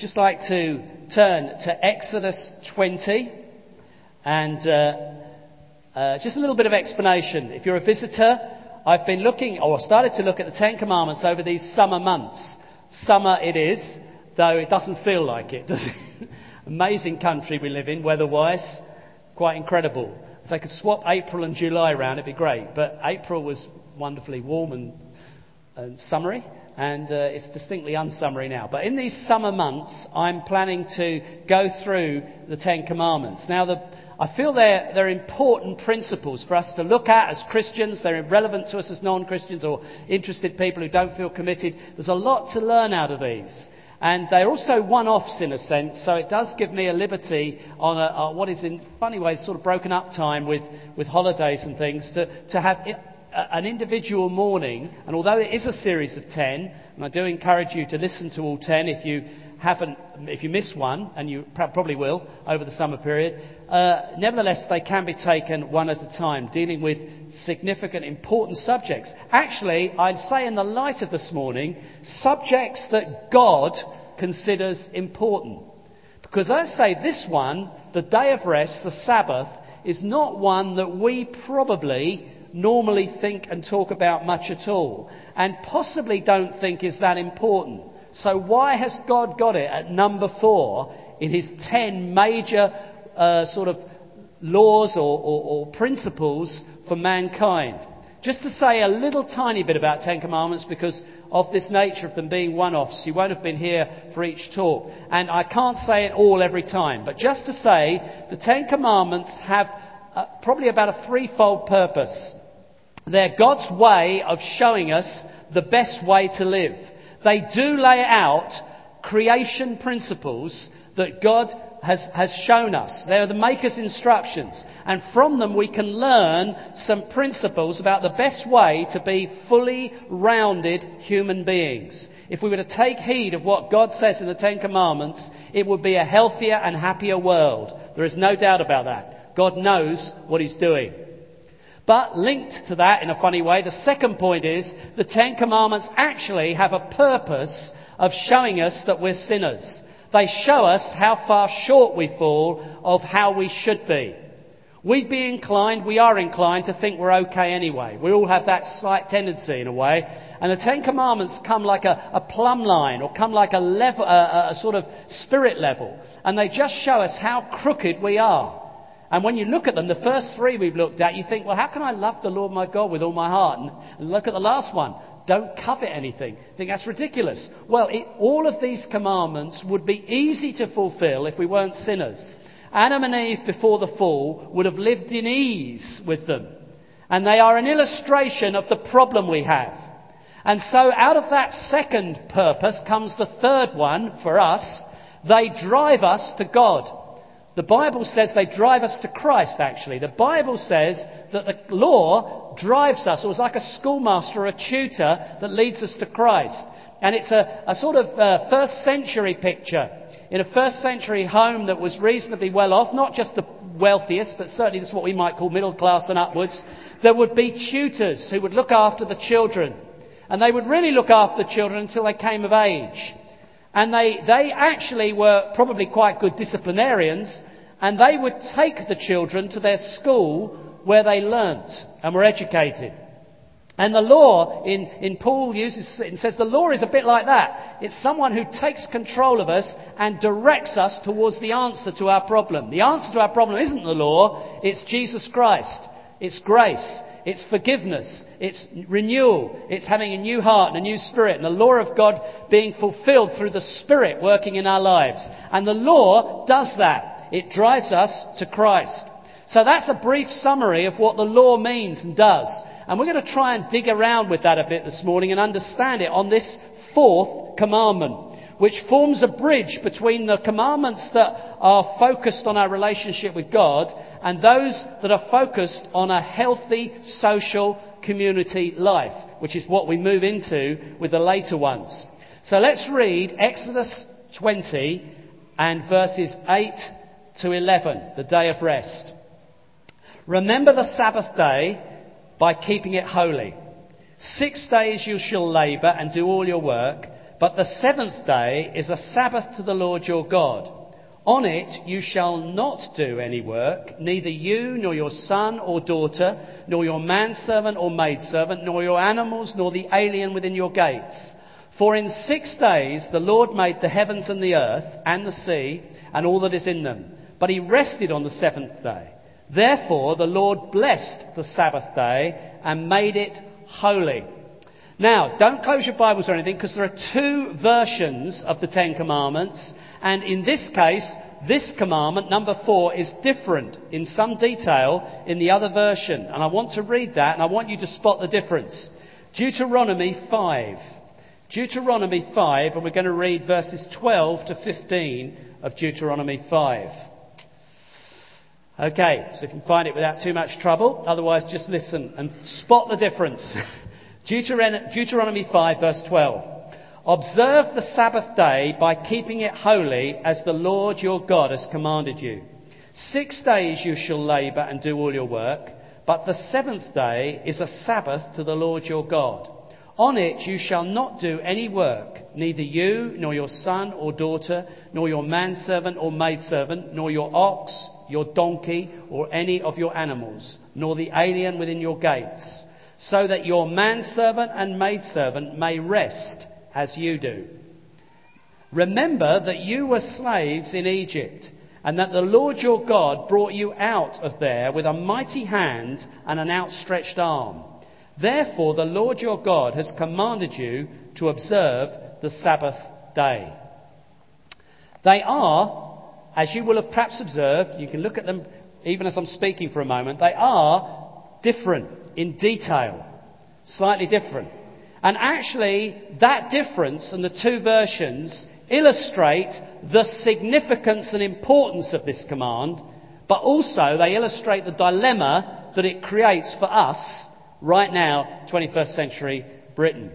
just like to turn to Exodus 20 and uh, uh, just a little bit of explanation. If you're a visitor, I've been looking or started to look at the Ten Commandments over these summer months. Summer it is, though it doesn't feel like it, does it? Amazing country we live in, weather-wise, quite incredible. If they could swap April and July around, it'd be great. But April was wonderfully warm and, and summery, and uh, it's distinctly unsummery now. But in these summer months, I'm planning to go through the Ten Commandments. Now, the, I feel they're, they're important principles for us to look at as Christians. They're relevant to us as non-Christians or interested people who don't feel committed. There's a lot to learn out of these. And they're also one-offs in a sense, so it does give me a liberty on a, a, what is in funny ways sort of broken up time with, with holidays and things to, to have an individual morning, and although it is a series of 10, and I do encourage you to listen to all 10 if you haven't, if you miss one, and you probably will over the summer period, uh, nevertheless they can be taken one at a time, dealing with significant, important subjects. Actually, I'd say in the light of this morning, subjects that God considers important. Because I say this one, the day of rest, the Sabbath, is not one that we probably normally think and talk about much at all, and possibly don't think is that important. So, why has God got it at number four in his ten major uh, sort of laws or, or, or principles for mankind? Just to say a little tiny bit about Ten Commandments because of this nature of them being one offs. You won't have been here for each talk. And I can't say it all every time. But just to say, the Ten Commandments have uh, probably about a threefold purpose. They're God's way of showing us the best way to live. They do lay out creation principles that God has, has shown us. They are the Maker's instructions. And from them we can learn some principles about the best way to be fully rounded human beings. If we were to take heed of what God says in the Ten Commandments, it would be a healthier and happier world. There is no doubt about that. God knows what He's doing. But linked to that in a funny way, the second point is the Ten Commandments actually have a purpose of showing us that we're sinners. They show us how far short we fall of how we should be. We'd be inclined, we are inclined to think we're okay anyway. We all have that slight tendency in a way. And the Ten Commandments come like a, a plumb line or come like a, level, a, a sort of spirit level. And they just show us how crooked we are. And when you look at them, the first three we've looked at, you think, well, how can I love the Lord my God with all my heart? And look at the last one. Don't covet anything. I think that's ridiculous. Well, it, all of these commandments would be easy to fulfill if we weren't sinners. Adam and Eve before the fall would have lived in ease with them. And they are an illustration of the problem we have. And so out of that second purpose comes the third one for us. They drive us to God. The Bible says they drive us to Christ, actually. The Bible says that the law drives us, or it's like a schoolmaster or a tutor that leads us to Christ. And it's a, a sort of uh, first century picture. In a first century home that was reasonably well off, not just the wealthiest, but certainly this is what we might call middle class and upwards, there would be tutors who would look after the children. And they would really look after the children until they came of age. And they, they actually were probably quite good disciplinarians, and they would take the children to their school where they learnt and were educated. And the law, in, in Paul uses and says the law is a bit like that. It's someone who takes control of us and directs us towards the answer to our problem. The answer to our problem isn't the law, it's Jesus Christ. It's grace. It's forgiveness. It's renewal. It's having a new heart and a new spirit and the law of God being fulfilled through the Spirit working in our lives. And the law does that. It drives us to Christ. So that's a brief summary of what the law means and does. And we're going to try and dig around with that a bit this morning and understand it on this fourth commandment, which forms a bridge between the commandments that are focused on our relationship with God and those that are focused on a healthy social community life, which is what we move into with the later ones. So let's read Exodus 20 and verses 8 to 11, the day of rest. Remember the Sabbath day by keeping it holy. Six days you shall labour and do all your work, But the seventh day is a Sabbath to the Lord your God. On it you shall not do any work, neither you, nor your son or daughter, nor your manservant or maidservant, nor your animals, nor the alien within your gates. For in six days the Lord made the heavens and the earth, and the sea, and all that is in them. But he rested on the seventh day. Therefore the Lord blessed the Sabbath day and made it holy. Now, don't close your Bibles or anything because there are two versions of the Ten Commandments. And in this case, this commandment, number four, is different in some detail in the other version. And I want to read that and I want you to spot the difference. Deuteronomy 5. Deuteronomy 5, and we're going to read verses 12 to 15 of Deuteronomy 5. Okay, so if you can find it without too much trouble, otherwise just listen and spot the difference. Deuteronomy 5, verse 12. Observe the Sabbath day by keeping it holy as the Lord your God has commanded you. Six days you shall labour and do all your work, but the seventh day is a Sabbath to the Lord your God. On it you shall not do any work, neither you, nor your son or daughter, nor your manservant or maidservant, nor your ox, your donkey, or any of your animals, nor the alien within your gates so that your manservant and maidservant may rest as you do. Remember that you were slaves in Egypt, and that the Lord your God brought you out of there with a mighty hand and an outstretched arm. Therefore, the Lord your God has commanded you to observe the Sabbath day. They are, as you will have perhaps observed, you can look at them even as I'm speaking for a moment, they are different in detail, slightly different. And actually, that difference and the two versions illustrate the significance and importance of this command, but also they illustrate the dilemma that it creates for us right now, 21st century Britain.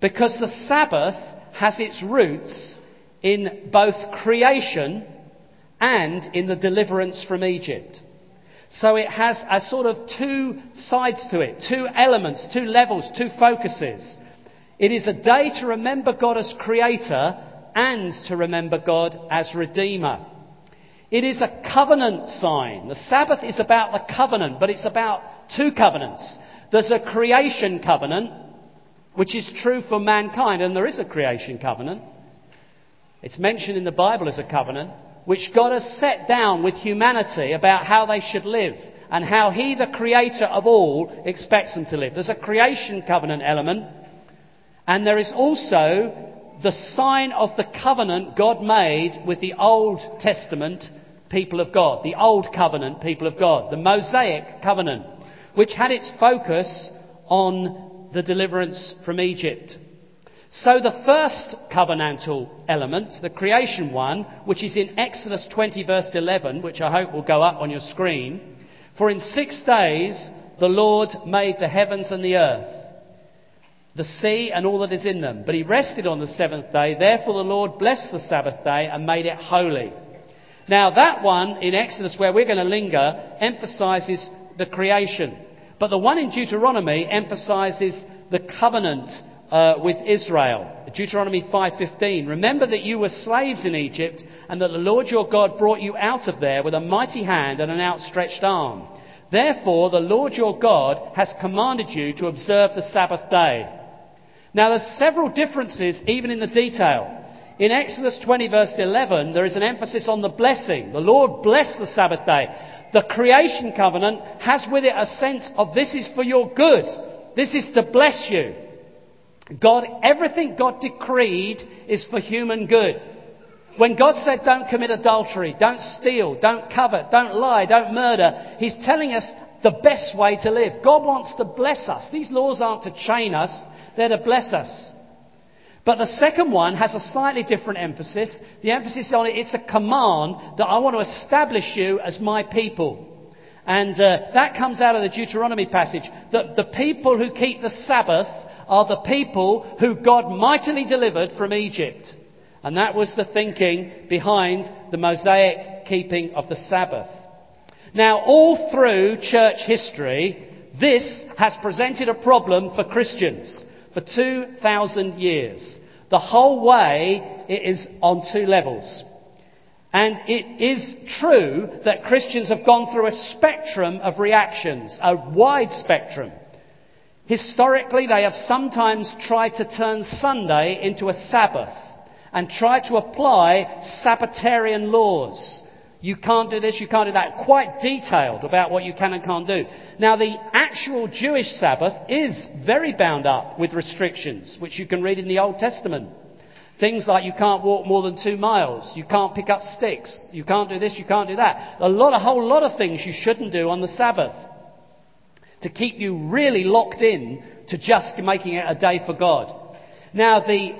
Because the Sabbath has its roots in both creation and in the deliverance from Egypt. So it has a sort of two sides to it, two elements, two levels, two focuses. It is a day to remember God as creator and to remember God as redeemer. It is a covenant sign. The Sabbath is about the covenant, but it's about two covenants. There's a creation covenant, which is true for mankind, and there is a creation covenant. It's mentioned in the Bible as a covenant which God has set down with humanity about how they should live and how He, the creator of all, expects them to live. There's a creation covenant element, and there is also the sign of the covenant God made with the Old Testament people of God, the Old Covenant people of God, the Mosaic covenant, which had its focus on the deliverance from Egypt. So the first covenantal element, the creation one, which is in Exodus 20 verse 11, which I hope will go up on your screen, for in six days the Lord made the heavens and the earth, the sea and all that is in them. But he rested on the seventh day. Therefore the Lord blessed the Sabbath day and made it holy. Now that one in Exodus where we're going to linger emphasizes the creation. But the one in Deuteronomy emphasizes the covenant uh, with Israel. Deuteronomy 5:15. Remember that you were slaves in Egypt, and that the Lord your God brought you out of there with a mighty hand and an outstretched arm. Therefore, the Lord your God has commanded you to observe the Sabbath day. Now, there's several differences even in the detail. In Exodus 20 verse 11, there is an emphasis on the blessing. The Lord blessed the Sabbath day. The creation covenant has with it a sense of this is for your good. This is to bless you. God, everything God decreed is for human good. When God said don't commit adultery, don't steal, don't covet, don't lie, don't murder, He's telling us the best way to live. God wants to bless us. These laws aren't to chain us, they're to bless us. But the second one has a slightly different emphasis. The emphasis on it, it's a command that I want to establish you as my people. And uh, that comes out of the Deuteronomy passage. That the people who keep the Sabbath are the people who God mightily delivered from Egypt. And that was the thinking behind the Mosaic keeping of the Sabbath. Now, all through church history, this has presented a problem for Christians for 2,000 years. The whole way it is on two levels. And it is true that Christians have gone through a spectrum of reactions, a wide spectrum. Historically, they have sometimes tried to turn Sunday into a Sabbath and try to apply Sabbatarian laws. You can't do this, you can't do that. Quite detailed about what you can and can't do. Now, the actual Jewish Sabbath is very bound up with restrictions, which you can read in the Old Testament. Things like you can't walk more than two miles, you can't pick up sticks, you can't do this, you can't do that. A lot, a whole lot of things you shouldn't do on the Sabbath to keep you really locked in to just making it a day for God. Now, the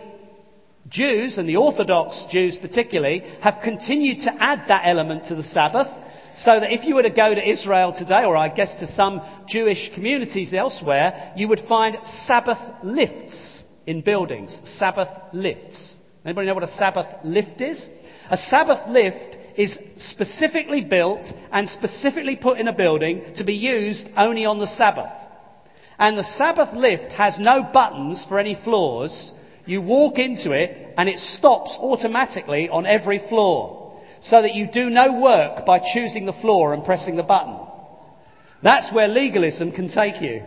Jews, and the Orthodox Jews particularly, have continued to add that element to the Sabbath. So that if you were to go to Israel today, or I guess to some Jewish communities elsewhere, you would find Sabbath lifts in buildings. Sabbath lifts. Anybody know what a Sabbath lift is? A Sabbath lift is specifically built and specifically put in a building to be used only on the Sabbath. And the Sabbath lift has no buttons for any floors. You walk into it and it stops automatically on every floor so that you do no work by choosing the floor and pressing the button. That's where legalism can take you.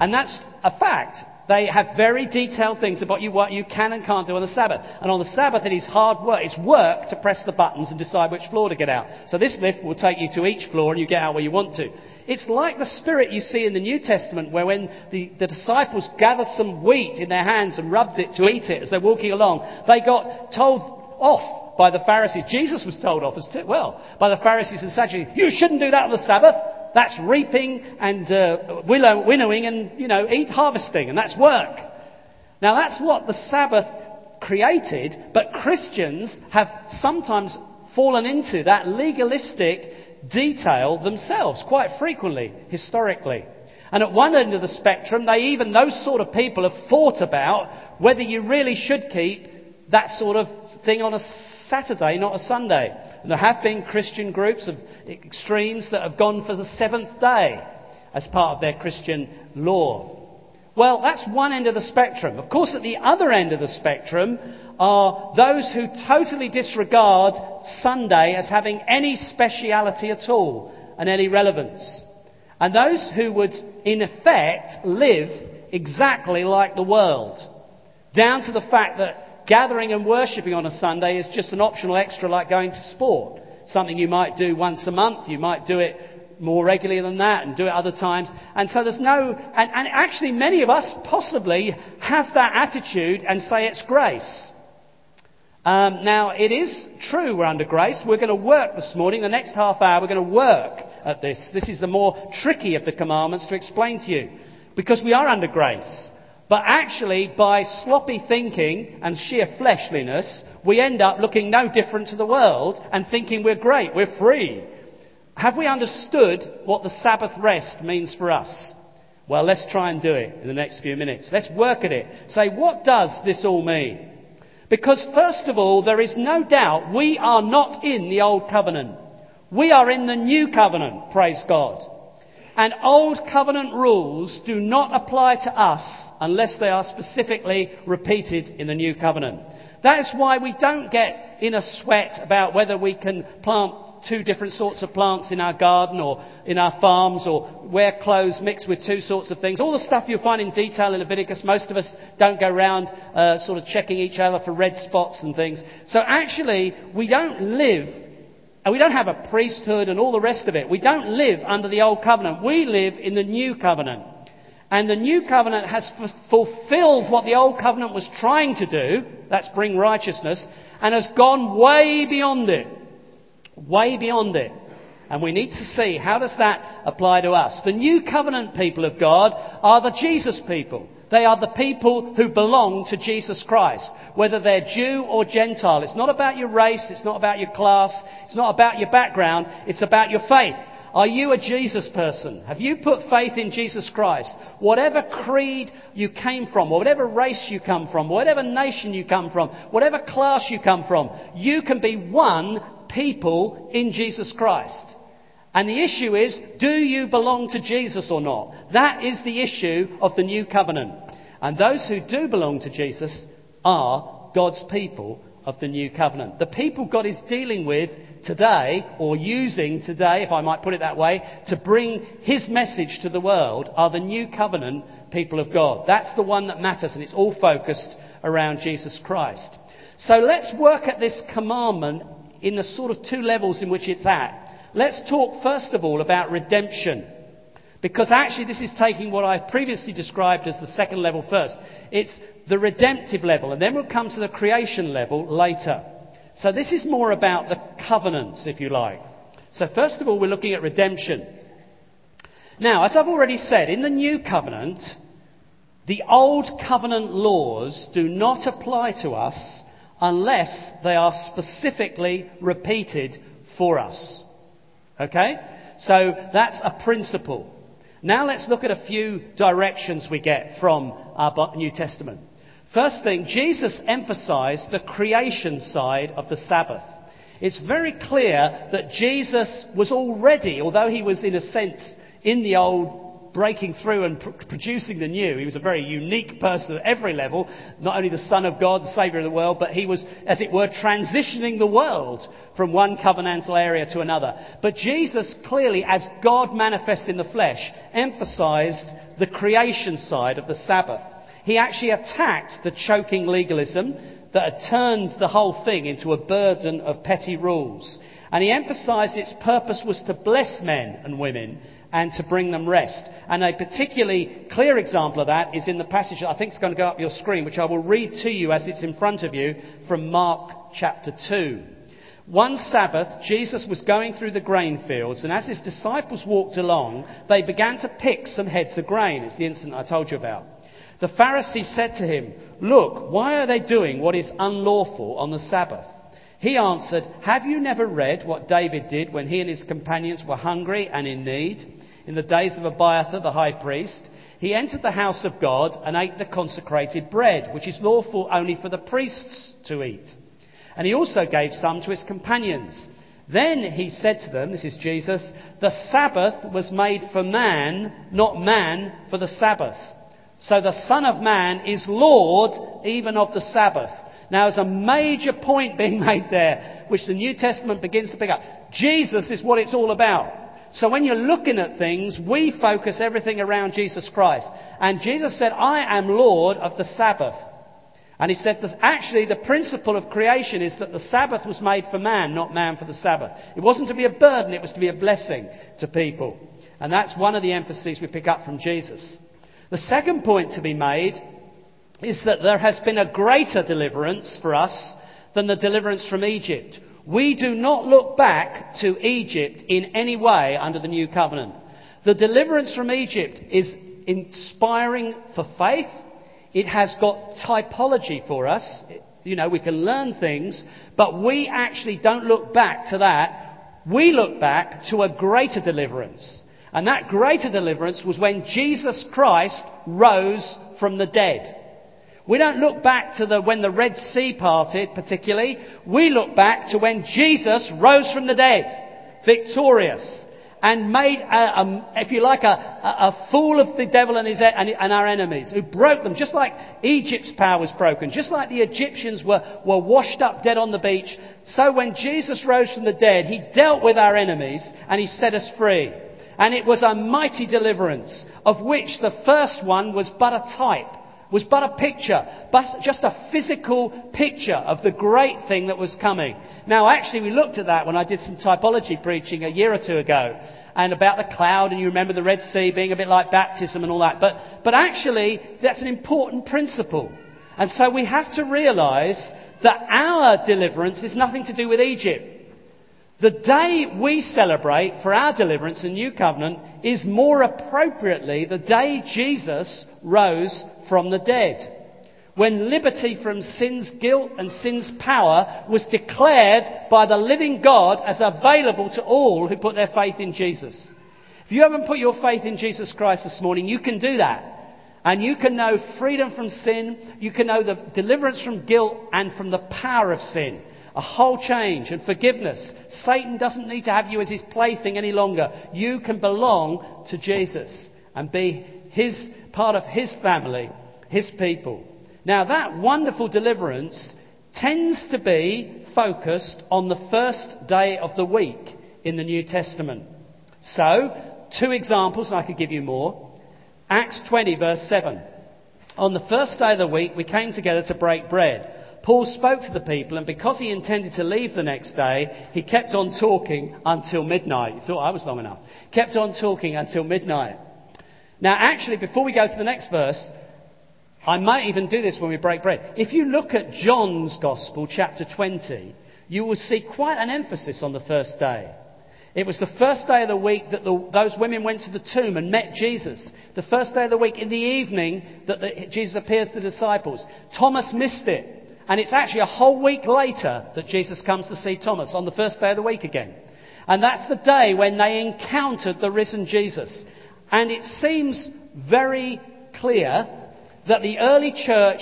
And that's a fact. They have very detailed things about you, what you can and can't do on the Sabbath. And on the Sabbath, it is hard work. It's work to press the buttons and decide which floor to get out. So this lift will take you to each floor and you get out where you want to. It's like the spirit you see in the New Testament where when the, the disciples gathered some wheat in their hands and rubbed it to eat it as they're walking along, they got told off by the Pharisees. Jesus was told off as well by the Pharisees and Sadducees. You shouldn't do that on the Sabbath. That's reaping and uh, winnowing and, you know, eat harvesting, and that's work. Now that's what the Sabbath created, but Christians have sometimes fallen into that legalistic detail themselves, quite frequently, historically. And at one end of the spectrum, they even, those sort of people have thought about whether you really should keep that sort of thing on a Saturday, not a Sunday. And there have been Christian groups of extremes that have gone for the seventh day as part of their Christian law. Well, that's one end of the spectrum. Of course, at the other end of the spectrum are those who totally disregard Sunday as having any speciality at all and any relevance. And those who would, in effect, live exactly like the world. Down to the fact that gathering and worshipping on a Sunday is just an optional extra like going to sport something you might do once a month. You might do it more regularly than that and do it other times. And so there's no, and, and actually many of us possibly have that attitude and say it's grace. Um, now, it is true we're under grace. We're going to work this morning. The next half hour, we're going to work at this. This is the more tricky of the commandments to explain to you. Because we are under grace. But actually, by sloppy thinking and sheer fleshliness, we end up looking no different to the world and thinking we're great, we're free. Have we understood what the Sabbath rest means for us? Well, let's try and do it in the next few minutes. Let's work at it. Say, what does this all mean? Because first of all, there is no doubt we are not in the old covenant. We are in the new covenant, praise God. And old covenant rules do not apply to us unless they are specifically repeated in the new covenant. That is why we don't get in a sweat about whether we can plant two different sorts of plants in our garden or in our farms or wear clothes mixed with two sorts of things. All the stuff you'll find in detail in Leviticus, most of us don't go around uh, sort of checking each other for red spots and things. So actually, we don't live and we don't have a priesthood and all the rest of it. We don't live under the old covenant. We live in the new covenant. And the new covenant has f- fulfilled what the old covenant was trying to do. That's bring righteousness. And has gone way beyond it. Way beyond it. And we need to see how does that apply to us. The new covenant people of God are the Jesus people. They are the people who belong to Jesus Christ, whether they're Jew or Gentile. It's not about your race, it's not about your class, it's not about your background, it's about your faith. Are you a Jesus person? Have you put faith in Jesus Christ? Whatever creed you came from, whatever race you come from, whatever nation you come from, whatever class you come from, you can be one people in Jesus Christ. And the issue is, do you belong to Jesus or not? That is the issue of the new covenant. And those who do belong to Jesus are God's people of the new covenant. The people God is dealing with today, or using today, if I might put it that way, to bring his message to the world are the new covenant people of God. That's the one that matters, and it's all focused around Jesus Christ. So let's work at this commandment in the sort of two levels in which it's at. Let's talk first of all about redemption. Because actually, this is taking what I've previously described as the second level first. It's the redemptive level, and then we'll come to the creation level later. So this is more about the covenants, if you like. So first of all, we're looking at redemption. Now, as I've already said, in the new covenant, the old covenant laws do not apply to us unless they are specifically repeated for us. Okay? So that's a principle. Now let's look at a few directions we get from our New Testament. First thing, Jesus emphasized the creation side of the Sabbath. It's very clear that Jesus was already, although he was in a sense in the old breaking through and pr- producing the new. He was a very unique person at every level, not only the Son of God, the Saviour of the world, but he was, as it were, transitioning the world from one covenantal area to another. But Jesus clearly, as God manifest in the flesh, emphasized the creation side of the Sabbath. He actually attacked the choking legalism that had turned the whole thing into a burden of petty rules. And he emphasized its purpose was to bless men and women and to bring them rest. And a particularly clear example of that is in the passage that I think is going to go up your screen, which I will read to you as it's in front of you from Mark chapter 2. One Sabbath, Jesus was going through the grain fields, and as his disciples walked along, they began to pick some heads of grain. It's the incident I told you about. The Pharisees said to him, Look, why are they doing what is unlawful on the Sabbath? He answered, Have you never read what David did when he and his companions were hungry and in need? In the days of Abiathar the high priest, he entered the house of God and ate the consecrated bread, which is lawful only for the priests to eat. And he also gave some to his companions. Then he said to them, this is Jesus, the Sabbath was made for man, not man for the Sabbath. So the Son of Man is Lord even of the Sabbath. Now, there's a major point being made there, which the New Testament begins to pick up. Jesus is what it's all about. So when you're looking at things, we focus everything around Jesus Christ. And Jesus said, I am Lord of the Sabbath. And he said that actually the principle of creation is that the Sabbath was made for man, not man for the Sabbath. It wasn't to be a burden, it was to be a blessing to people. And that's one of the emphases we pick up from Jesus. The second point to be made is that there has been a greater deliverance for us than the deliverance from Egypt. We do not look back to Egypt in any way under the new covenant. The deliverance from Egypt is inspiring for faith. It has got typology for us. You know, we can learn things, but we actually don't look back to that. We look back to a greater deliverance. And that greater deliverance was when Jesus Christ rose from the dead. We don't look back to the, when the Red Sea parted, particularly. We look back to when Jesus rose from the dead, victorious, and made, a, a, if you like, a, a, fool of the devil and, his, and, and our enemies, who broke them, just like Egypt's power was broken, just like the Egyptians were, were washed up dead on the beach. So when Jesus rose from the dead, he dealt with our enemies and he set us free. And it was a mighty deliverance, of which the first one was but a type was but a picture, but just a physical picture of the great thing that was coming. Now, actually, we looked at that when I did some typology preaching a year or two ago, and about the cloud, and you remember the Red Sea being a bit like baptism and all that. But, but actually, that's an important principle. And so we have to realize that our deliverance is nothing to do with Egypt. The day we celebrate for our deliverance and New Covenant is more appropriately the day Jesus rose from the dead. When liberty from sin's guilt and sin's power was declared by the living God as available to all who put their faith in Jesus. If you haven't put your faith in Jesus Christ this morning, you can do that. And you can know freedom from sin, you can know the deliverance from guilt and from the power of sin. A whole change and forgiveness. Satan doesn't need to have you as his plaything any longer. You can belong to Jesus and be his part of his family, his people. Now that wonderful deliverance tends to be focused on the first day of the week in the New Testament. So, two examples, and I could give you more. Acts 20, verse 7. On the first day of the week, we came together to break bread. Paul spoke to the people, and because he intended to leave the next day, he kept on talking until midnight. You thought I was long enough. Kept on talking until midnight. Now, actually, before we go to the next verse, I might even do this when we break bread. If you look at John's Gospel, chapter 20, you will see quite an emphasis on the first day. It was the first day of the week that the, those women went to the tomb and met Jesus. The first day of the week in the evening that the, Jesus appears to the disciples. Thomas missed it. And it's actually a whole week later that Jesus comes to see Thomas on the first day of the week again. And that's the day when they encountered the risen Jesus. And it seems very clear that the early church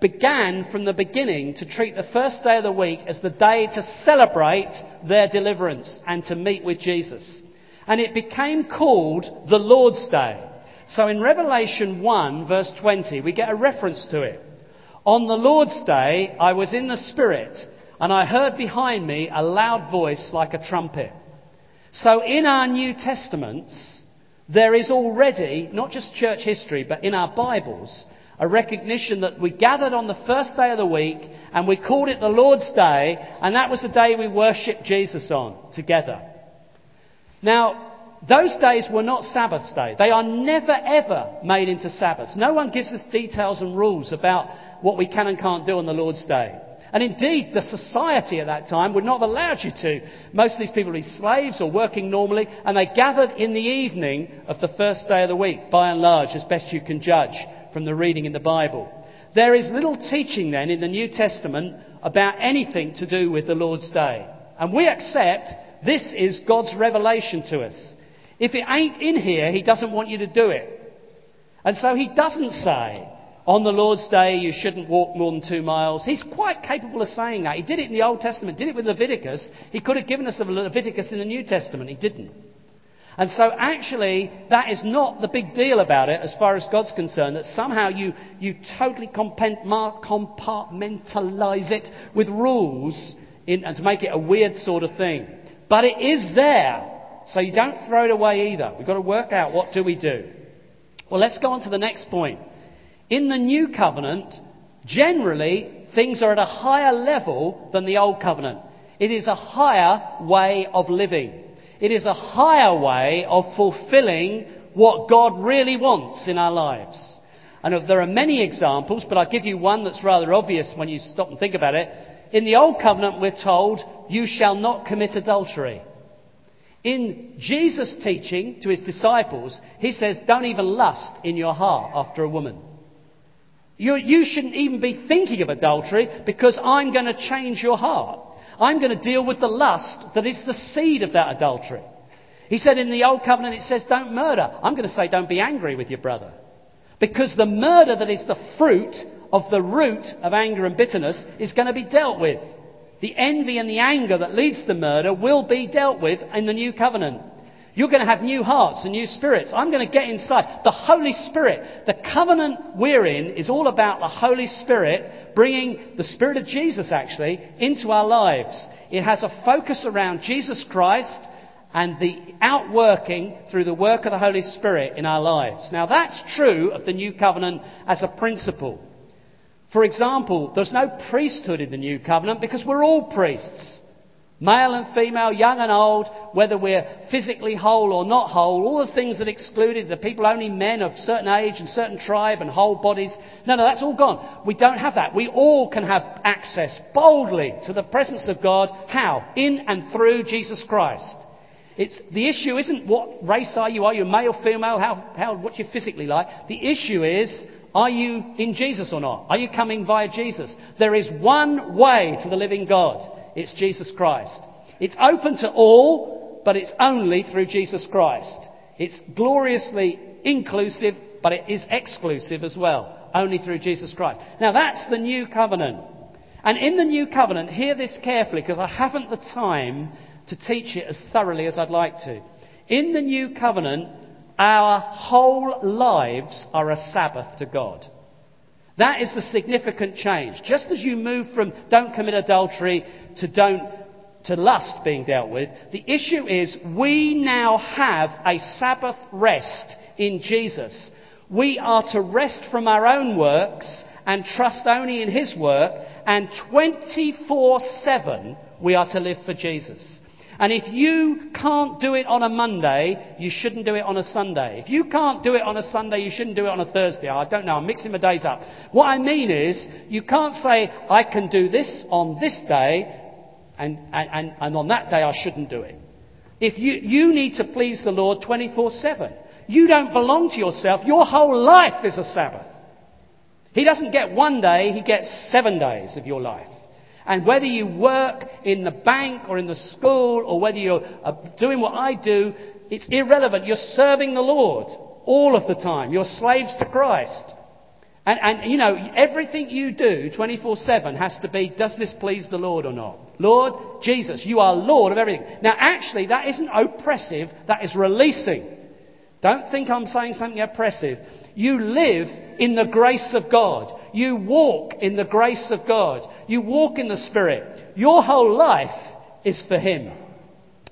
began from the beginning to treat the first day of the week as the day to celebrate their deliverance and to meet with Jesus. And it became called the Lord's Day. So in Revelation 1 verse 20, we get a reference to it. On the Lord's Day, I was in the Spirit and I heard behind me a loud voice like a trumpet. So in our New Testaments, there is already, not just church history, but in our Bibles, a recognition that we gathered on the first day of the week and we called it the Lord's Day, and that was the day we worshipped Jesus on together. Now, those days were not Sabbath days. They are never ever made into Sabbaths. No one gives us details and rules about what we can and can't do on the Lord's Day. And indeed, the society at that time would not have allowed you to. Most of these people were slaves or working normally, and they gathered in the evening of the first day of the week, by and large, as best you can judge from the reading in the Bible. There is little teaching then in the New Testament about anything to do with the Lord's Day. And we accept this is God's revelation to us. If it ain't in here, He doesn't want you to do it. And so He doesn't say, on the Lord's Day you shouldn't walk more than two miles. He's quite capable of saying that. He did it in the Old Testament, did it with Leviticus. He could have given us a Leviticus in the New Testament. He didn't. And so actually, that is not the big deal about it as far as God's concerned, that somehow you, you totally compartmentalize it with rules in, and to make it a weird sort of thing. But it is there. So you don't throw it away either. We've got to work out what do we do. Well, let's go on to the next point. In the new covenant, generally, things are at a higher level than the old covenant. It is a higher way of living. It is a higher way of fulfilling what God really wants in our lives. And there are many examples, but I'll give you one that's rather obvious when you stop and think about it. In the Old Covenant, we're told, You shall not commit adultery. In Jesus' teaching to his disciples, he says, Don't even lust in your heart after a woman. You, you shouldn't even be thinking of adultery because I'm going to change your heart. I'm going to deal with the lust that is the seed of that adultery. He said in the Old Covenant, it says, don't murder. I'm going to say, don't be angry with your brother. Because the murder that is the fruit of the root of anger and bitterness is going to be dealt with. The envy and the anger that leads to murder will be dealt with in the new covenant. You're going to have new hearts and new spirits. I'm going to get inside. The Holy Spirit, the covenant we're in is all about the Holy Spirit bringing the Spirit of Jesus actually into our lives. It has a focus around Jesus Christ and the outworking through the work of the Holy Spirit in our lives. Now that's true of the new covenant as a principle. For example, there's no priesthood in the new covenant because we're all priests. Male and female, young and old, whether we're physically whole or not whole, all the things that excluded the people only men of certain age and certain tribe and whole bodies. No, no, that's all gone. We don't have that. We all can have access boldly to the presence of God. How? In and through Jesus Christ. It's, the issue isn't what race are you? Are you male, female? How, how, what you physically like? The issue is, are you in Jesus or not? Are you coming via Jesus? There is one way to the living God. It's Jesus Christ. It's open to all, but it's only through Jesus Christ. It's gloriously inclusive, but it is exclusive as well. Only through Jesus Christ. Now that's the new covenant. And in the new covenant, hear this carefully because I haven't the time to teach it as thoroughly as I'd like to. In the new covenant, our whole lives are a Sabbath to God. That is the significant change. Just as you move from don't commit adultery to don't to lust being dealt with, the issue is we now have a Sabbath rest in Jesus. We are to rest from our own works and trust only in His work, and 24 7 we are to live for Jesus. And if you can't do it on a Monday, you shouldn't do it on a Sunday. If you can't do it on a Sunday, you shouldn't do it on a Thursday. I don't know, I'm mixing my days up. What I mean is, you can't say, I can do this on this day, and, and, and on that day I shouldn't do it. If you, you need to please the Lord 24 7. You don't belong to yourself. Your whole life is a Sabbath. He doesn't get one day, he gets seven days of your life. And whether you work in the bank or in the school or whether you're uh, doing what I do, it's irrelevant. You're serving the Lord all of the time. You're slaves to Christ. And, and you know, everything you do 24 7 has to be, does this please the Lord or not? Lord Jesus, you are Lord of everything. Now, actually, that isn't oppressive, that is releasing. Don't think I'm saying something oppressive. You live in the grace of God. You walk in the grace of God. You walk in the Spirit. Your whole life is for Him.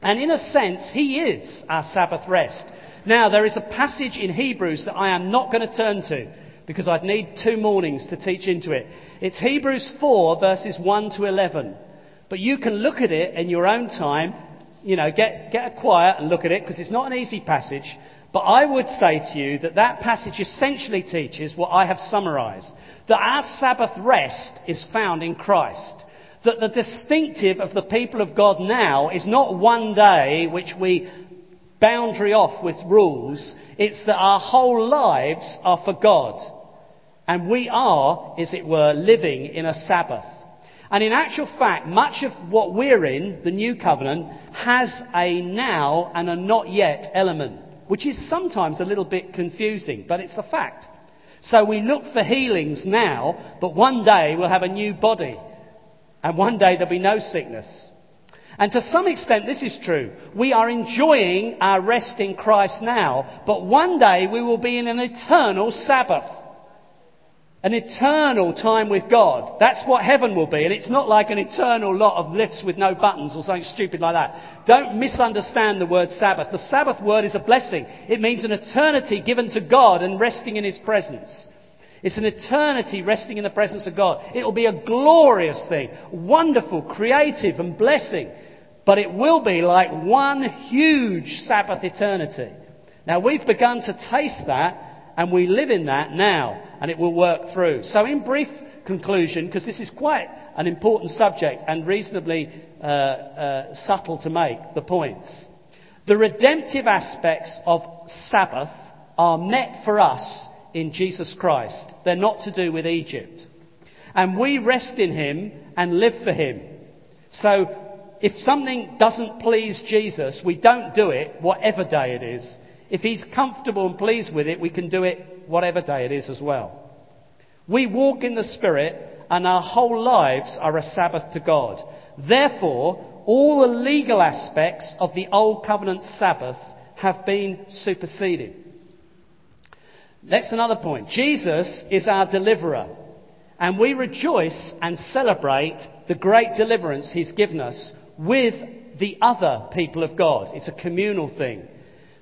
And in a sense, He is our Sabbath rest. Now, there is a passage in Hebrews that I am not going to turn to because I'd need two mornings to teach into it. It's Hebrews 4 verses 1 to 11. But you can look at it in your own time. You know, get, get a quiet and look at it because it's not an easy passage. But I would say to you that that passage essentially teaches what I have summarized. That our Sabbath rest is found in Christ. That the distinctive of the people of God now is not one day which we boundary off with rules. It's that our whole lives are for God. And we are, as it were, living in a Sabbath. And in actual fact, much of what we're in, the new covenant, has a now and a not yet element which is sometimes a little bit confusing, but it's a fact. So we look for healings now, but one day we'll have a new body. And one day there'll be no sickness. And to some extent this is true. We are enjoying our rest in Christ now, but one day we will be in an eternal Sabbath an eternal time with God. That's what heaven will be. And it's not like an eternal lot of lifts with no buttons or something stupid like that. Don't misunderstand the word Sabbath. The Sabbath word is a blessing. It means an eternity given to God and resting in His presence. It's an eternity resting in the presence of God. It will be a glorious thing, wonderful, creative, and blessing. But it will be like one huge Sabbath eternity. Now we've begun to taste that and we live in that now, and it will work through. So, in brief conclusion, because this is quite an important subject and reasonably uh, uh, subtle to make the points, the redemptive aspects of Sabbath are met for us in Jesus Christ. They're not to do with Egypt. And we rest in Him and live for Him. So, if something doesn't please Jesus, we don't do it, whatever day it is. If he's comfortable and pleased with it, we can do it whatever day it is as well. We walk in the Spirit and our whole lives are a Sabbath to God. Therefore, all the legal aspects of the Old Covenant Sabbath have been superseded. Next, another point. Jesus is our deliverer. And we rejoice and celebrate the great deliverance he's given us with the other people of God. It's a communal thing.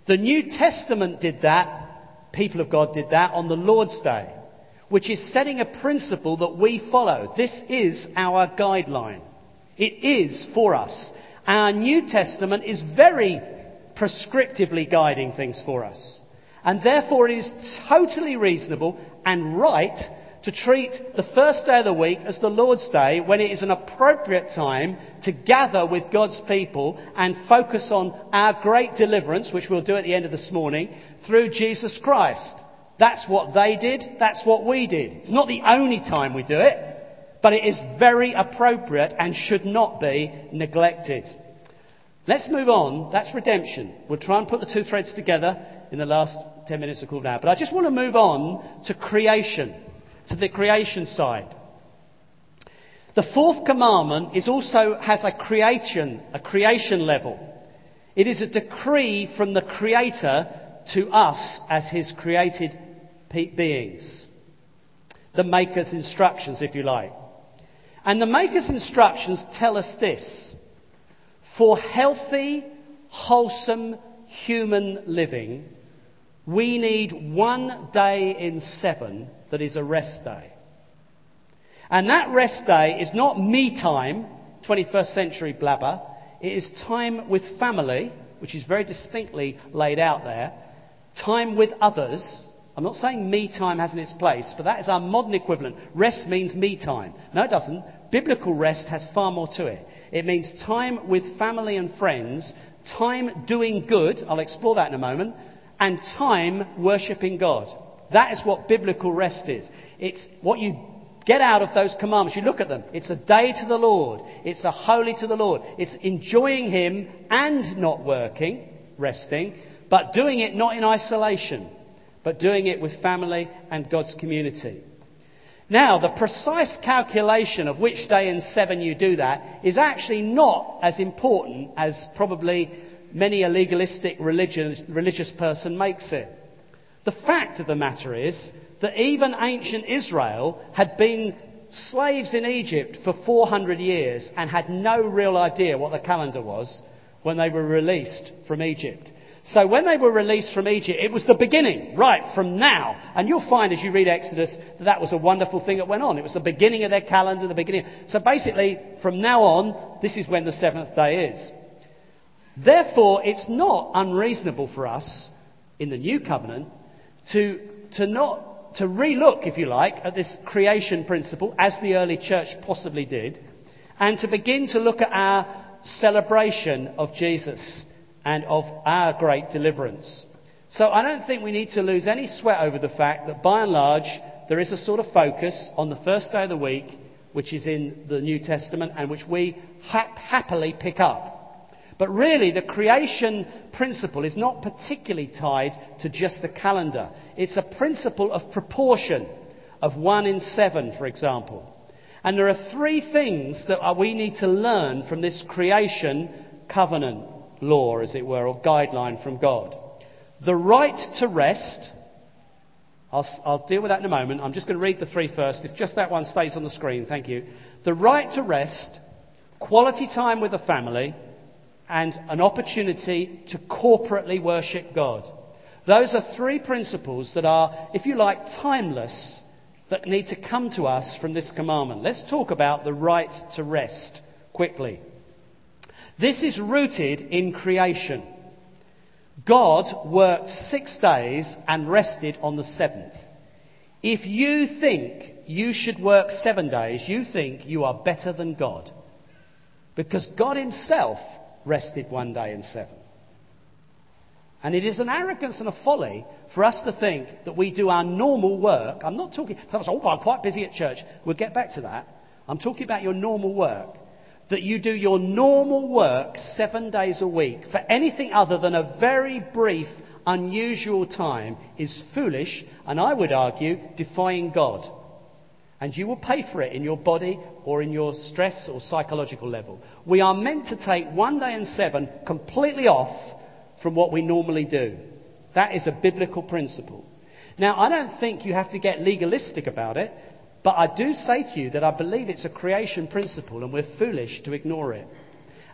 The New Testament did that, people of God did that on the Lord's Day, which is setting a principle that we follow. This is our guideline. It is for us. Our New Testament is very prescriptively guiding things for us. And therefore it is totally reasonable and right to treat the first day of the week as the Lord's Day when it is an appropriate time to gather with God's people and focus on our great deliverance, which we'll do at the end of this morning, through Jesus Christ. That's what they did. That's what we did. It's not the only time we do it, but it is very appropriate and should not be neglected. Let's move on. That's redemption. We'll try and put the two threads together in the last 10 minutes of call now. But I just want to move on to creation to the creation side. The fourth commandment is also has a creation, a creation level. It is a decree from the Creator to us as His created beings. the Maker's instructions, if you like. And the Maker's instructions tell us this for healthy, wholesome human living, we need one day in seven that is a rest day. And that rest day is not me time, 21st century blabber. It is time with family, which is very distinctly laid out there. Time with others. I'm not saying me time hasn't its place, but that is our modern equivalent. Rest means me time. No, it doesn't. Biblical rest has far more to it. It means time with family and friends, time doing good, I'll explore that in a moment, and time worshipping God. That is what biblical rest is. It's what you get out of those commandments. You look at them. It's a day to the Lord. It's a holy to the Lord. It's enjoying Him and not working, resting, but doing it not in isolation, but doing it with family and God's community. Now, the precise calculation of which day in seven you do that is actually not as important as probably many a legalistic religious, religious person makes it. The fact of the matter is that even ancient Israel had been slaves in Egypt for 400 years and had no real idea what the calendar was when they were released from Egypt. So when they were released from Egypt, it was the beginning, right, from now. And you'll find as you read Exodus that that was a wonderful thing that went on. It was the beginning of their calendar, the beginning. So basically, from now on, this is when the seventh day is. Therefore, it's not unreasonable for us in the new covenant to, to not, to relook, if you like, at this creation principle as the early church possibly did, and to begin to look at our celebration of Jesus and of our great deliverance. So I don't think we need to lose any sweat over the fact that by and large there is a sort of focus on the first day of the week, which is in the New Testament and which we ha- happily pick up. But really, the creation principle is not particularly tied to just the calendar. It's a principle of proportion, of one in seven, for example. And there are three things that we need to learn from this creation covenant law, as it were, or guideline from God. The right to rest. I'll, I'll, deal with that in a moment. I'm just going to read the three first. If just that one stays on the screen, thank you. The right to rest, quality time with the family, and an opportunity to corporately worship God. Those are three principles that are, if you like, timeless, that need to come to us from this commandment. Let's talk about the right to rest quickly. This is rooted in creation. God worked six days and rested on the seventh. If you think you should work seven days, you think you are better than God. Because God Himself rested one day in seven. And it is an arrogance and a folly for us to think that we do our normal work. I'm not talking, oh, I'm quite busy at church. We'll get back to that. I'm talking about your normal work. That you do your normal work seven days a week for anything other than a very brief, unusual time is foolish and I would argue defying God. And you will pay for it in your body or in your stress or psychological level. We are meant to take one day in seven completely off from what we normally do. That is a biblical principle. Now, I don't think you have to get legalistic about it, but I do say to you that I believe it's a creation principle and we're foolish to ignore it.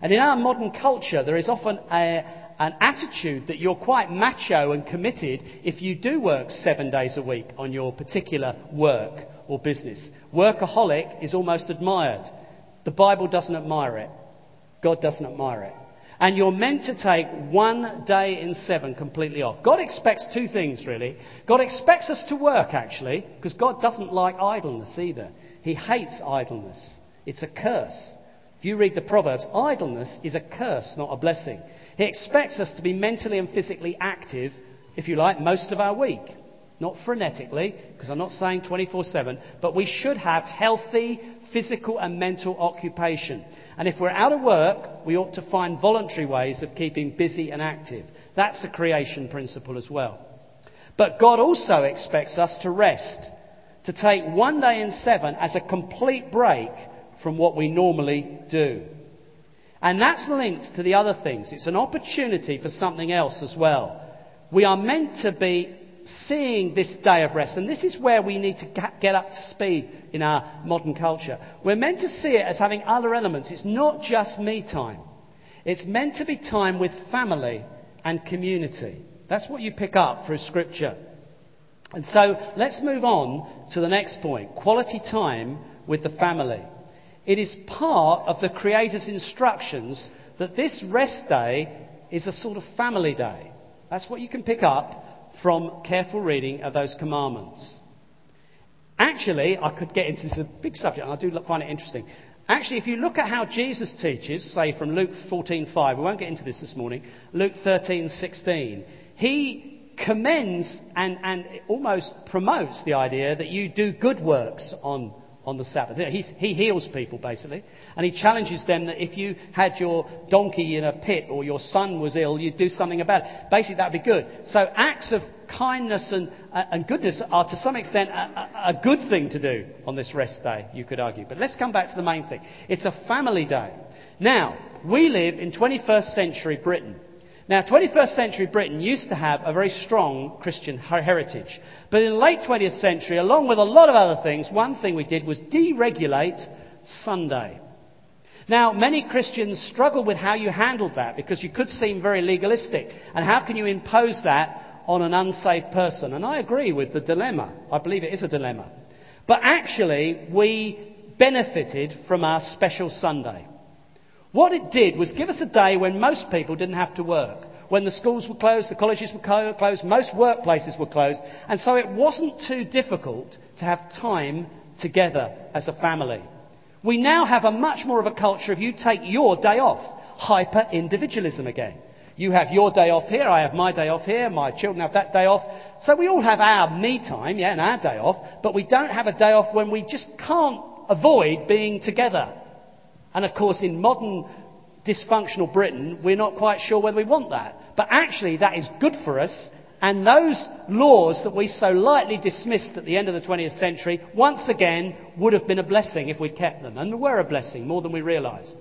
And in our modern culture, there is often a, an attitude that you're quite macho and committed if you do work seven days a week on your particular work or business. Workaholic is almost admired. The Bible doesn't admire it. God doesn't admire it. And you're meant to take one day in seven completely off. God expects two things, really. God expects us to work, actually, because God doesn't like idleness either. He hates idleness. It's a curse. If you read the Proverbs, idleness is a curse, not a blessing. He expects us to be mentally and physically active, if you like, most of our week. Not frenetically, because I'm not saying 24 7, but we should have healthy physical and mental occupation. And if we're out of work, we ought to find voluntary ways of keeping busy and active. That's the creation principle as well. But God also expects us to rest, to take one day in seven as a complete break from what we normally do. And that's linked to the other things. It's an opportunity for something else as well. We are meant to be seeing this day of rest. And this is where we need to get up to speed in our modern culture. We're meant to see it as having other elements. It's not just me time. It's meant to be time with family and community. That's what you pick up through Scripture. And so let's move on to the next point quality time with the family. It is part of the Creator's instructions that this rest day is a sort of family day. That's what you can pick up from careful reading of those commandments. Actually, I could get into this a big subject, and I do find it interesting. Actually, if you look at how Jesus teaches, say from Luke 14:5, we won't get into this this morning. Luke 13:16, he commends and, and almost promotes the idea that you do good works on on the Sabbath. He's, he heals people, basically. And he challenges them that if you had your donkey in a pit or your son was ill, you'd do something about it. Basically, that would be good. So acts of kindness and, uh, and goodness are to some extent a, a, a good thing to do on this rest day, you could argue. But let's come back to the main thing. It's a family day. Now, we live in 21st century Britain. Now, 21st century Britain used to have a very strong Christian heritage. But in the late 20th century, along with a lot of other things, one thing we did was deregulate Sunday. Now, many Christians struggle with how you handled that because you could seem very legalistic. And how can you impose that on an unsafe person? And I agree with the dilemma. I believe it is a dilemma. But actually, we benefited from our special Sunday. What it did was give us a day when most people didn't have to work. When the schools were closed, the colleges were closed, most workplaces were closed, and so it wasn't too difficult to have time together as a family. We now have a much more of a culture of you take your day off. Hyper individualism again. You have your day off here, I have my day off here, my children have that day off. So we all have our me time, yeah, and our day off, but we don't have a day off when we just can't avoid being together. And of course, in modern dysfunctional Britain, we're not quite sure whether we want that. But actually, that is good for us. And those laws that we so lightly dismissed at the end of the 20th century, once again, would have been a blessing if we'd kept them. And were a blessing, more than we realise.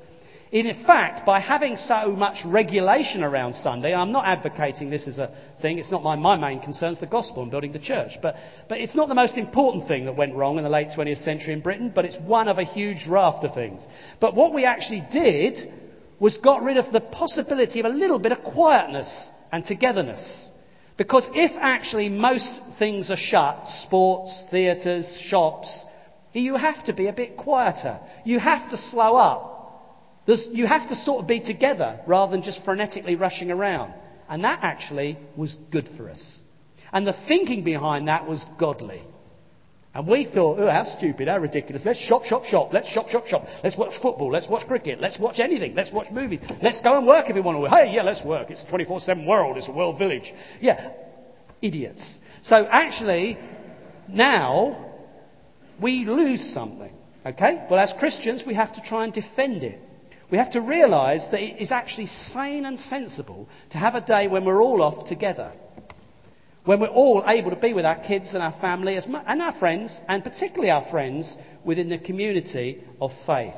In fact, by having so much regulation around Sunday, I'm not advocating this as a thing, it's not my, my main concern, it's the gospel and building the church. But, but it's not the most important thing that went wrong in the late 20th century in Britain, but it's one of a huge raft of things. But what we actually did was got rid of the possibility of a little bit of quietness and togetherness. Because if actually most things are shut, sports, theatres, shops, you have to be a bit quieter. You have to slow up. There's, you have to sort of be together rather than just frenetically rushing around. And that actually was good for us. And the thinking behind that was godly. And we thought, oh, how stupid, how ridiculous. Let's shop, shop, shop. Let's shop, shop, shop. Let's watch football. Let's watch cricket. Let's watch anything. Let's watch movies. Let's go and work if we want to. Hey, yeah, let's work. It's a 24 7 world. It's a world village. Yeah, idiots. So actually, now we lose something. Okay? Well, as Christians, we have to try and defend it. We have to realise that it is actually sane and sensible to have a day when we're all off together. When we're all able to be with our kids and our family and our friends, and particularly our friends within the community of faith.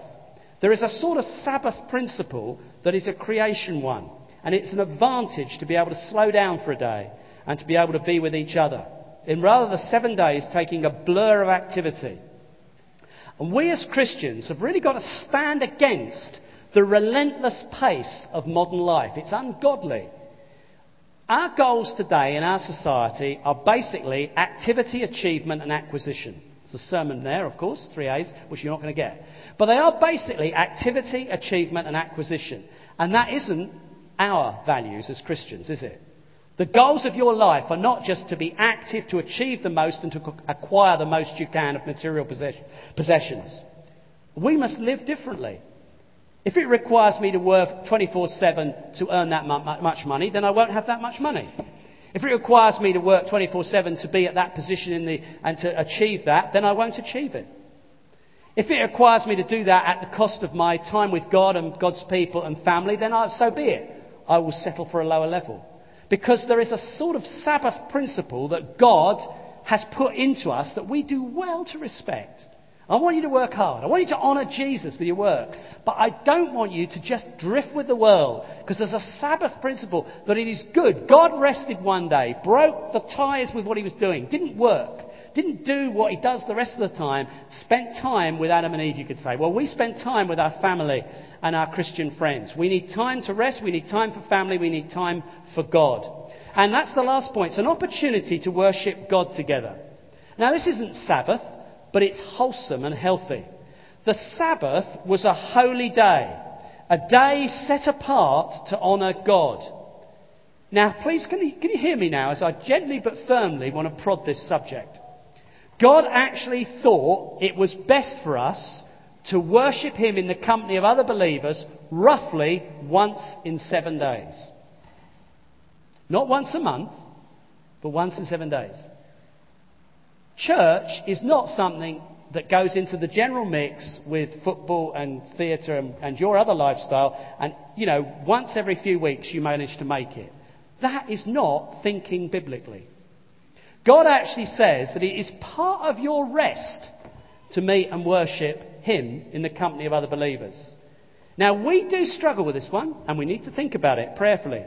There is a sort of Sabbath principle that is a creation one. And it's an advantage to be able to slow down for a day and to be able to be with each other. In rather than seven days taking a blur of activity. And we as Christians have really got to stand against the relentless pace of modern life. It's ungodly. Our goals today in our society are basically activity, achievement, and acquisition. There's a sermon there, of course, three A's, which you're not going to get. But they are basically activity, achievement, and acquisition. And that isn't our values as Christians, is it? The goals of your life are not just to be active, to achieve the most, and to acquire the most you can of material possessions. We must live differently. If it requires me to work 24 7 to earn that much money, then I won't have that much money. If it requires me to work 24 7 to be at that position the, and to achieve that, then I won't achieve it. If it requires me to do that at the cost of my time with God and God's people and family, then I, so be it. I will settle for a lower level. Because there is a sort of Sabbath principle that God has put into us that we do well to respect. I want you to work hard. I want you to honour Jesus with your work. But I don't want you to just drift with the world because there's a Sabbath principle that it is good. God rested one day, broke the ties with what he was doing, didn't work, didn't do what he does the rest of the time, spent time with Adam and Eve, you could say. Well, we spend time with our family and our Christian friends. We need time to rest, we need time for family, we need time for God. And that's the last point. It's an opportunity to worship God together. Now, this isn't Sabbath but it's wholesome and healthy. The Sabbath was a holy day, a day set apart to honour God. Now, please, can you, can you hear me now as I gently but firmly want to prod this subject? God actually thought it was best for us to worship Him in the company of other believers roughly once in seven days. Not once a month, but once in seven days. Church is not something that goes into the general mix with football and theatre and, and, your other lifestyle, and you know, once every few weeks you manage to make it. That is not thinking biblically. God actually says that it is part of your rest to meet and worship Him in the company of other believers. Now, we do struggle with this one, and we need to think about it prayerfully.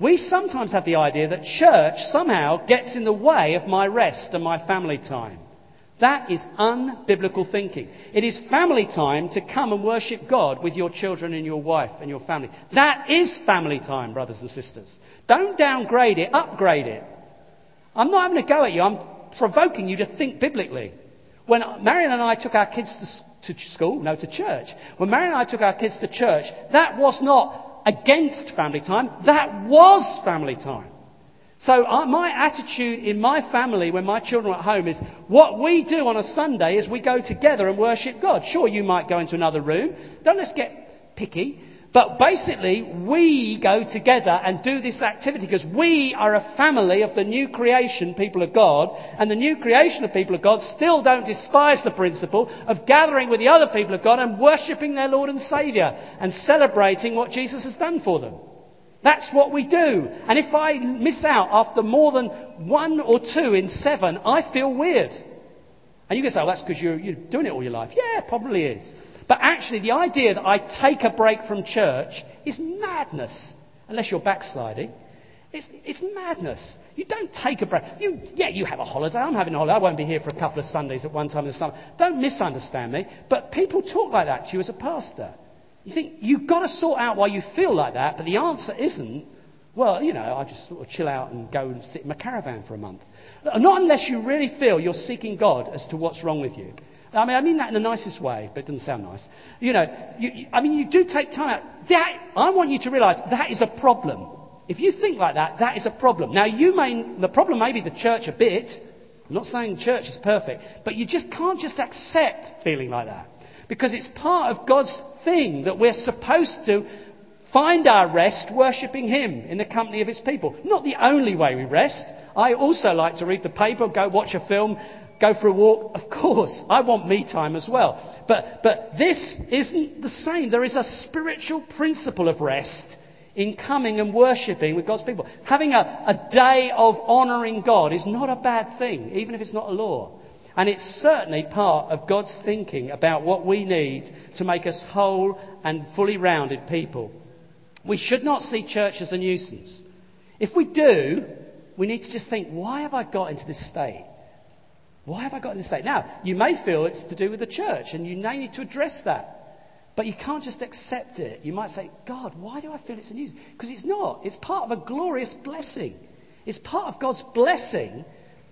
We sometimes have the idea that church somehow gets in the way of my rest and my family time. That is unbiblical thinking. It is family time to come and worship God with your children and your wife and your family. That is family time, brothers and sisters. Don't downgrade it, upgrade it. I'm not having a go at you, I'm provoking you to think biblically. When Marion and I took our kids to, school, no, to church, when Marion and I took our kids to church, that was not against family time. That was family time. So uh, my attitude in my family when my children are at home is what we do on a Sunday is we go together and worship God. Sure, you might go into another room. Don't let's get picky. But basically, we go together and do this activity because we are a family of the new creation people of God. And the new creation of people of God still don't despise the principle of gathering with the other people of God and worshipping their Lord and Saviour and celebrating what Jesus has done for them. That's what we do. And if I miss out after more than one or two in seven, I feel weird. And you can say, well, that's because you're, you're doing it all your life. Yeah, probably is. But actually, the idea that I take a break from church is madness, unless you're backsliding. It's, it's madness. You don't take a break. You, yeah, you have a holiday. I'm having a holiday. I won't be here for a couple of Sundays at one time in the summer. Don't misunderstand me. But people talk like that to you as a pastor. You think you've got to sort out why you feel like that, but the answer isn't, well, you know, I just sort of chill out and go and sit in my caravan for a month. Not unless you really feel you're seeking God as to what's wrong with you. I mean, I mean that in the nicest way, but it doesn't sound nice. You know, you, I mean, you do take time out. That, I want you to realize that is a problem. If you think like that, that is a problem. Now, you may, the problem may be the church a bit. I'm not saying church is perfect, but you just can't just accept feeling like that. Because it's part of God's thing that we're supposed to find our rest worshipping Him in the company of His people. Not the only way we rest. I also like to read the paper, go watch a film, Go for a walk? Of course. I want me time as well. But, but this isn't the same. There is a spiritual principle of rest in coming and worshipping with God's people. Having a, a day of honouring God is not a bad thing, even if it's not a law. And it's certainly part of God's thinking about what we need to make us whole and fully rounded people. We should not see church as a nuisance. If we do, we need to just think, why have I got into this state? Why have I got this state? Now, you may feel it's to do with the church, and you may need to address that. But you can't just accept it. You might say, God, why do I feel it's a news? Because it's not. It's part of a glorious blessing. It's part of God's blessing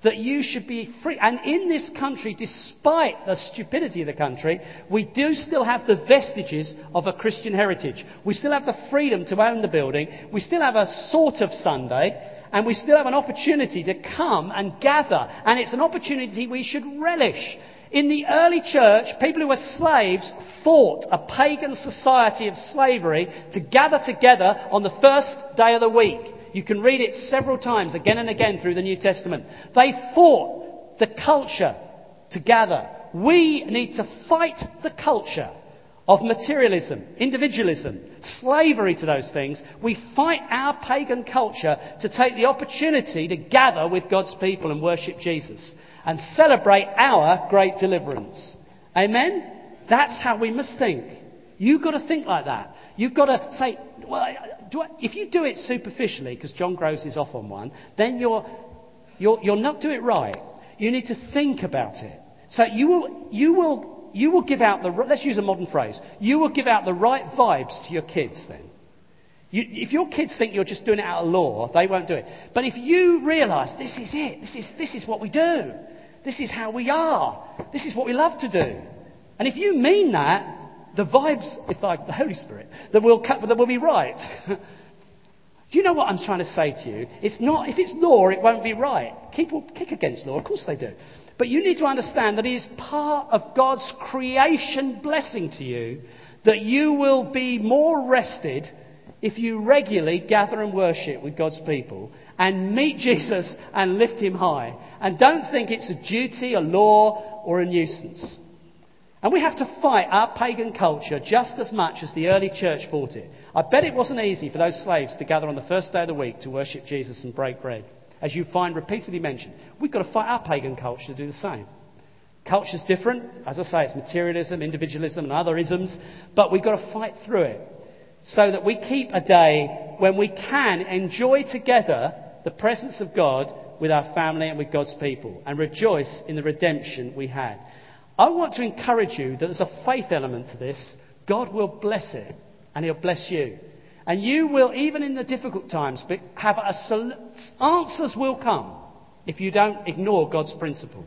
that you should be free. And in this country, despite the stupidity of the country, we do still have the vestiges of a Christian heritage. We still have the freedom to own the building. We still have a sort of Sunday and we still have an opportunity to come and gather. And it's an opportunity we should relish. In the early church, people who were slaves fought a pagan society of slavery to gather together on the first day of the week. You can read it several times, again and again, through the New Testament. They fought the culture to gather. We need to fight the culture of materialism, individualism, slavery to those things, we fight our pagan culture to take the opportunity to gather with God's people and worship Jesus and celebrate our great deliverance. Amen? That's how we must think. You've got to think like that. You've got to say, well, I, if you do it superficially, because John Groves is off on one, then you're, you're, you'll not do it right. You need to think about it. So you will, you will, you will give out the, let's use a modern phrase, you will give out the right vibes to your kids then. You, if your kids think you're just doing it out of law, they won't do it. But if you realise this is it, this is, this is what we do, this is how we are, this is what we love to do. And if you mean that, the vibes, if like the Holy Spirit, that will, that will be right. do you know what I'm trying to say to you? It's not, if it's law, it won't be right. People kick against law, of course they do. But you need to understand that it is part of God's creation blessing to you that you will be more rested if you regularly gather and worship with God's people and meet Jesus and lift him high. And don't think it's a duty, a law, or a nuisance. And we have to fight our pagan culture just as much as the early church fought it. I bet it wasn't easy for those slaves to gather on the first day of the week to worship Jesus and break bread. As you find repeatedly mentioned, we've got to fight our pagan culture to do the same. Culture's different. As I say, it's materialism, individualism, and other isms, but we've got to fight through it so that we keep a day when we can enjoy together the presence of God with our family and with God's people and rejoice in the redemption we had. I want to encourage you that there's a faith element to this. God will bless it and He'll bless you. And you will, even in the difficult times, have a, answers will come if you don't ignore God's principle.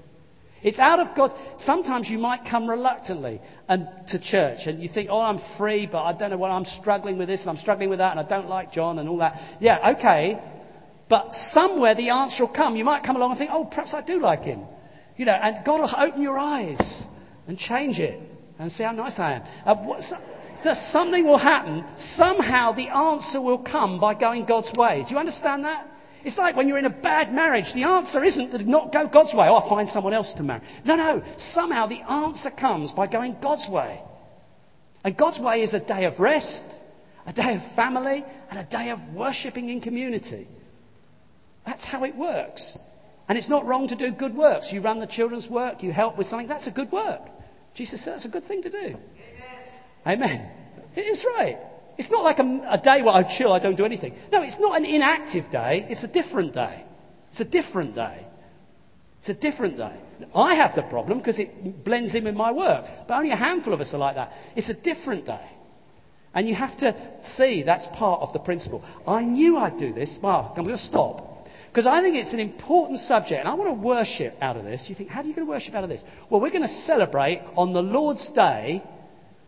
It's out of God. Sometimes you might come reluctantly and, to church and you think, oh, I'm free, but I don't know what I'm struggling with this and I'm struggling with that and I don't like John and all that. Yeah, okay. But somewhere the answer will come. You might come along and think, oh, perhaps I do like him. You know, and God will open your eyes and change it and see how nice I am. Uh, that something will happen. Somehow the answer will come by going God's way. Do you understand that? It's like when you're in a bad marriage. The answer isn't to not go God's way. Oh, I'll find someone else to marry. No, no. Somehow the answer comes by going God's way. And God's way is a day of rest, a day of family, and a day of worshipping in community. That's how it works. And it's not wrong to do good works. You run the children's work, you help with something, that's a good work. Jesus said that's a good thing to do. Amen. It is right. It's not like a, a day where I chill, I don't do anything. No, it's not an inactive day, it's a different day. It's a different day. It's a different day. I have the problem because it blends in with my work, but only a handful of us are like that. It's a different day. And you have to see that's part of the principle. I knew I'd do this. Well, I'm going to stop. Because I think it's an important subject, and I want to worship out of this. You think, how are you going to worship out of this? Well, we're going to celebrate on the Lord's Day.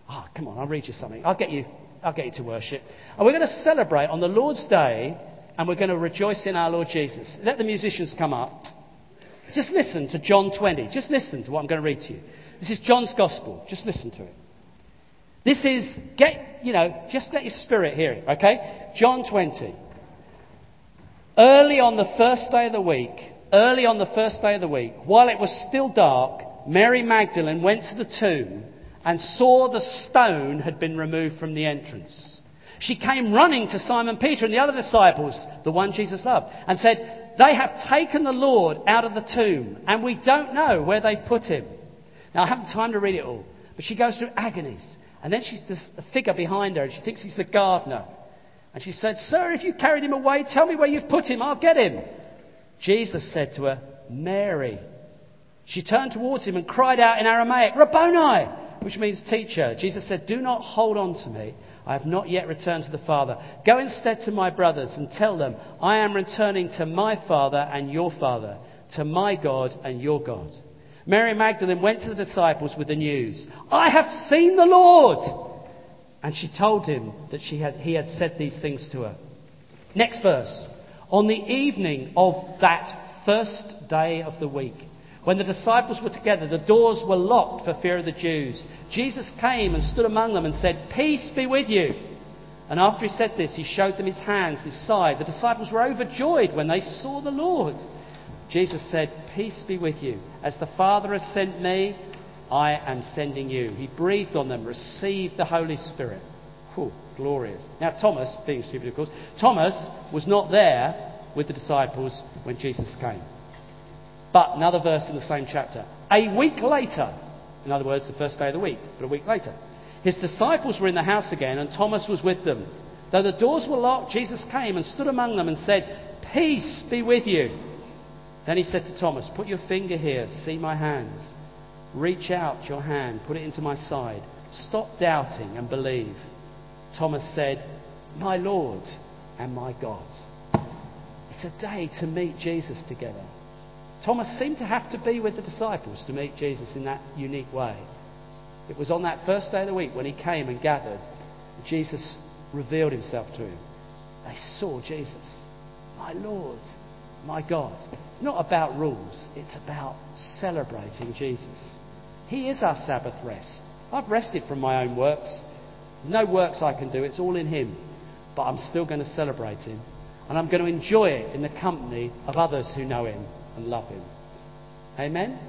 Oh, come on, I'll read you something. I'll get you I'll get you to worship. And we're going to celebrate on the Lord's Day and we're going to rejoice in our Lord Jesus. Let the musicians come up. Just listen to John 20. Just listen to what I'm going to read to you. This is John's Gospel. Just listen to it. This is, get, you know, just let your spirit hear it, okay? John 20. Early on the first day of the week, early on the first day of the week, while it was still dark, Mary Magdalene went to the tomb and saw the stone had been removed from the entrance. She came running to Simon Peter and the other disciples, the one Jesus loved, and said, They have taken the Lord out of the tomb, and we don't know where they've put him. Now, I haven't time to read it all, but she goes through agonies. And then she's this figure behind her, and she thinks he's the gardener. And she said, Sir, if you carried him away, tell me where you've put him, I'll get him. Jesus said to her, Mary. She turned towards him and cried out in Aramaic, Rabboni! Which means teacher. Jesus said, Do not hold on to me. I have not yet returned to the Father. Go instead to my brothers and tell them, I am returning to my Father and your Father, to my God and your God. Mary Magdalene went to the disciples with the news, I have seen the Lord! And she told him that she had, he had said these things to her. Next verse. On the evening of that first day of the week, when the disciples were together, the doors were locked for fear of the Jews. Jesus came and stood among them and said, Peace be with you. And after he said this, he showed them his hands, his side. The disciples were overjoyed when they saw the Lord. Jesus said, Peace be with you. As the Father has sent me, I am sending you. He breathed on them, received the Holy Spirit. Whew, glorious. Now, Thomas, being stupid, of course, Thomas was not there with the disciples when Jesus came. But another verse in the same chapter. A week later, In other words, the first day of the week, but a week later. His disciples were in the house again, and Thomas was with them. Though the doors were locked, Jesus came and stood among them and said, Peace be with you. Then he said to Thomas, Put your finger here, see my hands. Reach out your hand, put it into my side. Stop doubting and believe. Thomas said, My Lord and my God. It's a day to meet Jesus together. Thomas seemed to have to be with the disciples to meet Jesus in that unique way. It was on that first day of the week when he came and gathered, Jesus revealed himself to him. They saw Jesus, my Lord, my God. It's not about rules, it's about celebrating Jesus. He is our Sabbath rest. I've rested from my own works. There's no works I can do, it's all in Him. But I'm still going to celebrate Him. And I'm going to enjoy it in the company of others who know Him and love Him. Amen?